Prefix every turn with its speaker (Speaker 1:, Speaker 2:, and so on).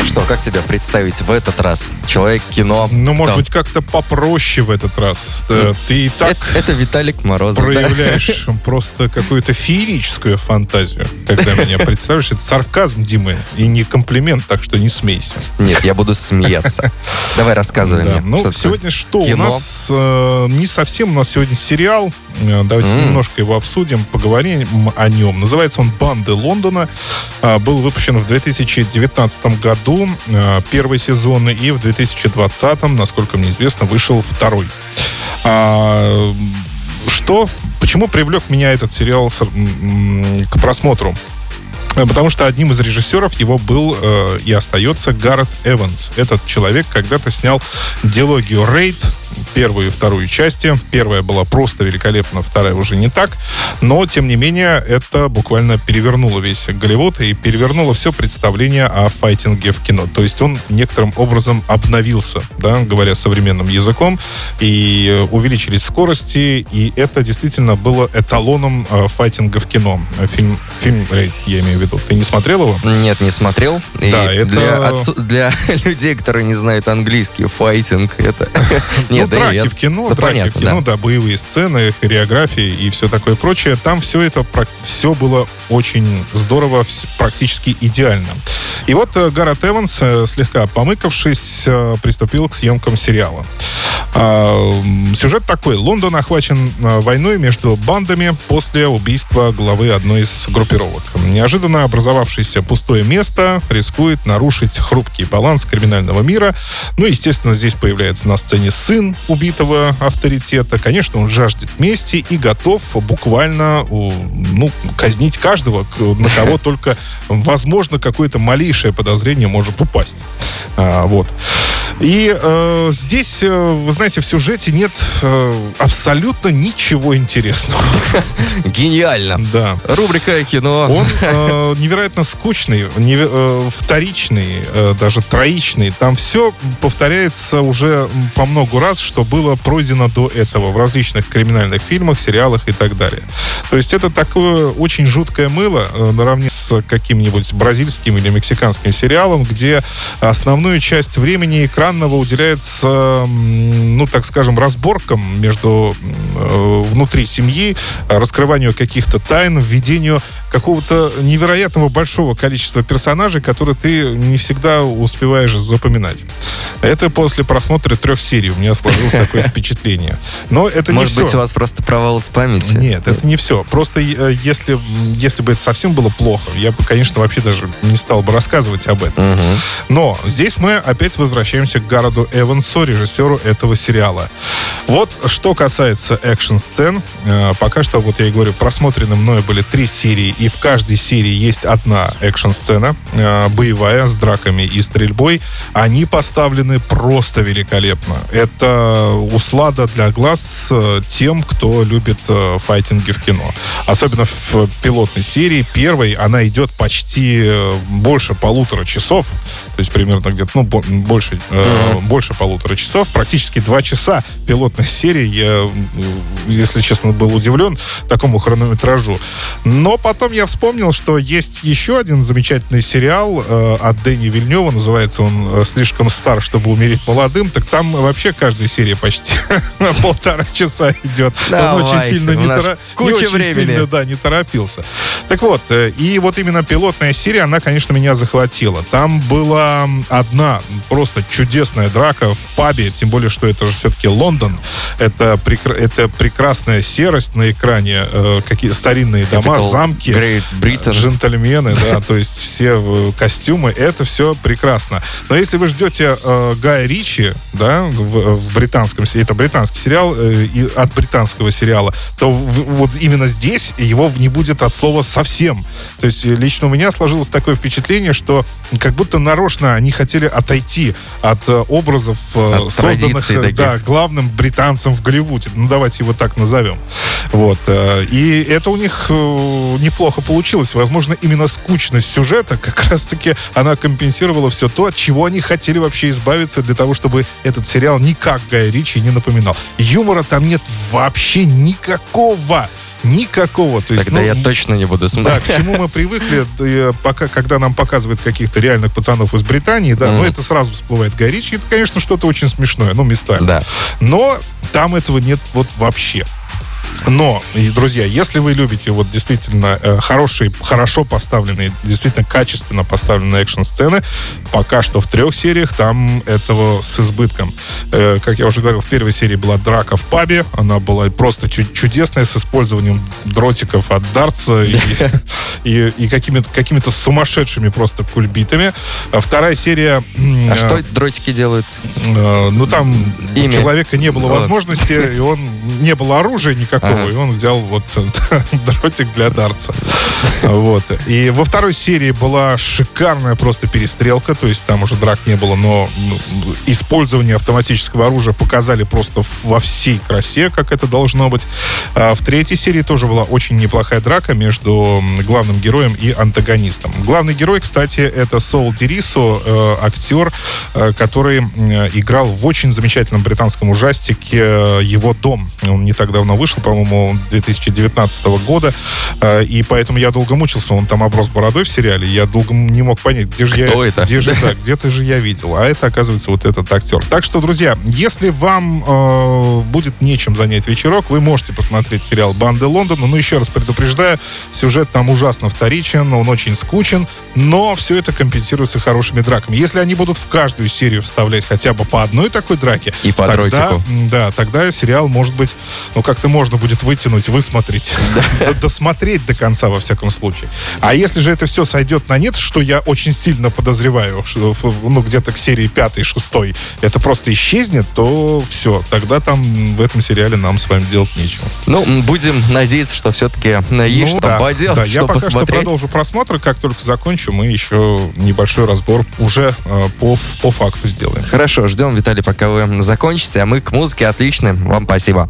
Speaker 1: Ну что, как тебя представить в этот раз? Человек кино.
Speaker 2: Ну, может быть, как-то попроще в этот раз. Э, Ты и так
Speaker 1: Это, это Виталик Морозов. да?
Speaker 2: проявляешь просто какую-то феерическую фантазию, когда меня представишь. Это сарказм, Дима, и не комплимент, так что не смейся.
Speaker 1: Нет, я буду смеяться. Давай рассказывай
Speaker 2: Да.
Speaker 1: мне.
Speaker 2: Ну,
Speaker 1: что
Speaker 2: сегодня что?
Speaker 1: Кино.
Speaker 2: У нас э, не совсем, у нас сегодня сериал. Э, Давайте
Speaker 1: М.
Speaker 2: немножко его обсудим, поговорим о нем. Называется он «Банды Лондона». А, Был выпущен в 2019 году э, первый сезон, и в 2020, насколько мне известно, вышел второй. А, Что? Почему привлек меня этот сериал к просмотру? Э, Потому что одним из режиссеров его был э, и остается Гаррет Эванс. Этот человек когда-то снял диалогию «Рейд», первую и вторую части. Первая была просто великолепна, вторая уже не так. Но, тем не менее, это буквально перевернуло весь Голливуд и перевернуло все представление о файтинге в кино. То есть он некоторым образом обновился, да, говоря современным языком, и увеличились скорости, и это действительно было эталоном э, файтинга в кино. Фильм, фильм я имею в виду. Ты не смотрел его?
Speaker 1: Нет, не смотрел. И
Speaker 2: Да, это-
Speaker 1: для, отцу- для людей, которые не знают английский, файтинг, это...
Speaker 2: ну,
Speaker 1: Нет, да,
Speaker 2: драки
Speaker 1: я-
Speaker 2: в кино,
Speaker 1: да,
Speaker 2: драки
Speaker 1: понятно,
Speaker 2: в кино,
Speaker 1: да.
Speaker 2: да. боевые сцены, хореографии и все такое прочее. Там все это все было очень здорово, практически идеально. И вот э, Гаррет Эванс, э, слегка помыкавшись, э, приступил к съемкам сериала. А, Сюжет такой. Лондон охвачен войной между бандами после убийства главы одной из группировок. Неожиданно образовавшееся пустое место рискует нарушить хрупкий баланс криминального мира. Ну, естественно, здесь появляется на сцене сын убитого авторитета. Конечно, он жаждет мести и готов буквально ну, казнить каждого, на кого только, возможно, какое-то малейшее подозрение может упасть. А, вот. И э, здесь, э, вы знаете, в сюжете нет э, абсолютно ничего интересного.
Speaker 1: Гениально.
Speaker 2: Да.
Speaker 1: Рубрика кино.
Speaker 2: Он э, невероятно скучный, неве- э, вторичный, э, даже троичный. Там все повторяется уже по много раз, что было пройдено до этого в различных криминальных фильмах, сериалах и так далее. То есть это такое очень жуткое мыло э, наравне с каким-нибудь бразильским или мексиканским сериалом, где основную часть времени экранного уделяется, ну, так скажем, разборкам между э, внутри семьи, раскрыванию каких-то тайн, введению какого-то невероятного большого количества персонажей, которые ты не всегда успеваешь запоминать. Это после просмотра трех серий у меня сложилось такое впечатление. Но это не
Speaker 1: Может
Speaker 2: все.
Speaker 1: быть, у вас просто провал с памяти?
Speaker 2: Нет, это не все. Просто э, если, если бы это совсем было плохо, я бы, конечно, вообще даже не стал бы рассказывать об этом.
Speaker 1: Мгм.
Speaker 2: Но здесь мы опять возвращаемся к Гароду Эвансу, режиссеру этого сериала. Вот что касается экшн-сцен, э, пока что, вот я и говорю, просмотрены мною были три серии, и в каждой серии есть одна экшн-сцена, э, боевая, с драками и стрельбой. Они поставлены просто великолепно. Это услада для глаз э, тем, кто любит э, файтинги в кино. Особенно в пилотной серии, первой, она идет почти э, больше полутора часов, то есть примерно где-то, ну, бо- больше, э, больше полутора часов, практически два часа пилотной серии. Я, э, если честно, был удивлен такому хронометражу. Но потом я вспомнил, что есть еще один замечательный сериал э, от Дэни Вильнева, называется он э, «Слишком стар, чтобы умереть молодым», так там вообще каждая серия почти на полтора часа идет. Он очень сильно не
Speaker 1: куча
Speaker 2: не да, торопился. Так вот, э, и вот именно пилотная серия, она, конечно, меня захватила. Там была одна просто чудесная драка в пабе, тем более, что это же все-таки Лондон. Это, прекра- это прекрасная серость на экране, э, какие старинные дома, замки.
Speaker 1: Great Britain.
Speaker 2: Джентльмены, да, то есть все э, костюмы, это все прекрасно. Но если вы ждете э, Гая Ричи, да, в, в британском, это британский сериал, э, и от британского сериала, то в- вот именно здесь его не будет от слова совсем. То есть э, лично у меня сложилось такое впечатление, что как будто нарочно они хотели отойти от э, образов, э,
Speaker 1: От
Speaker 2: созданных э, да, главным британцем в Голливуде. Ну, давайте его так назовем. Вот. э, И это у них э, неплохо получилось. Возможно, именно скучность сюжета как раз-таки она компенсировала все то, от чего они хотели вообще избавиться для того, чтобы этот сериал никак Гая Ричи не напоминал. Юмора там нет вообще никакого. никакого. То есть,
Speaker 1: Тогда
Speaker 2: ну,
Speaker 1: я точно не буду
Speaker 2: Да,
Speaker 1: смотреть.
Speaker 2: к чему мы привыкли, э, пока, когда нам показывают каких-то реальных пацанов из Британии, да, ну
Speaker 1: Мгм.
Speaker 2: это сразу всплывает Гай Ричи. Это, конечно, что-то очень смешное, ну, местами.
Speaker 1: Да.
Speaker 2: Но там этого нет вот вообще. Но, и, друзья, если вы любите вот действительно э, хорошие, хорошо поставленные, действительно качественно поставленные экшн-сцены, пока что в трех сериях там этого с избытком. Э, как я уже говорил, в первой серии была драка в пабе, она была просто чу- чудесная с использованием дротиков от дартса и, и, и какими-то, какими-то сумасшедшими просто кульбитами. А вторая серия...
Speaker 1: А
Speaker 2: э,
Speaker 1: что дротики делают?
Speaker 2: Э, Ну, там
Speaker 1: Имя.
Speaker 2: у человека не было
Speaker 1: Вот.
Speaker 2: возможности, и он не было оружия никакого,
Speaker 1: Ага.
Speaker 2: и он взял вот дротик для дарца. Вот. И во второй серии была шикарная просто перестрелка, то есть там уже драк не было, но ну, использование автоматического оружия показали просто во всей красе, как это должно быть. А в третьей серии тоже была очень неплохая драка между главным героем и антагонистом. Главный герой, кстати, это Сол Дерисо, э, актер, э, который играл в очень замечательном британском ужастике «Его дом». Он не так давно вышел, по-моему, 2019 года, э, и поэтому я долго мучился. Он там оброс бородой в сериале, я долго не мог понять, где же
Speaker 1: Кто
Speaker 2: я...
Speaker 1: это?
Speaker 2: Где же, да, где-то же я видел. А это, оказывается, вот этот актер. Так что, друзья, если вам э, будет нечем занять вечерок, вы можете посмотреть сериал «Банды Лондона». Но еще раз предупреждаю, сюжет там ужасно вторичен, он очень скучен, но все это компенсируется хорошими драками. Если они будут в каждую серию вставлять хотя бы по одной такой драке,
Speaker 1: И по
Speaker 2: тогда,
Speaker 1: дротику.
Speaker 2: да, тогда сериал, может быть, ну, как-то можно будет вытянуть, высмотреть, досмотреть до конца, во всяком случае. А если же это все сойдет на нет, что я очень сильно подозреваю, что ну, где-то к серии пятой, шестой это просто исчезнет, то все, тогда там в этом сериале нам с вами делать нечего.
Speaker 1: Ну, будем надеяться, что все-таки есть
Speaker 2: Ну
Speaker 1: что
Speaker 2: да,
Speaker 1: поделать,
Speaker 2: да, я
Speaker 1: что
Speaker 2: пока что продолжу просмотр, как только закончу, мы еще небольшой разбор уже э, по, по факту сделаем.
Speaker 1: Хорошо, ждем, Виталий, пока вы закончите, а мы к музыке отлично. Вам спасибо.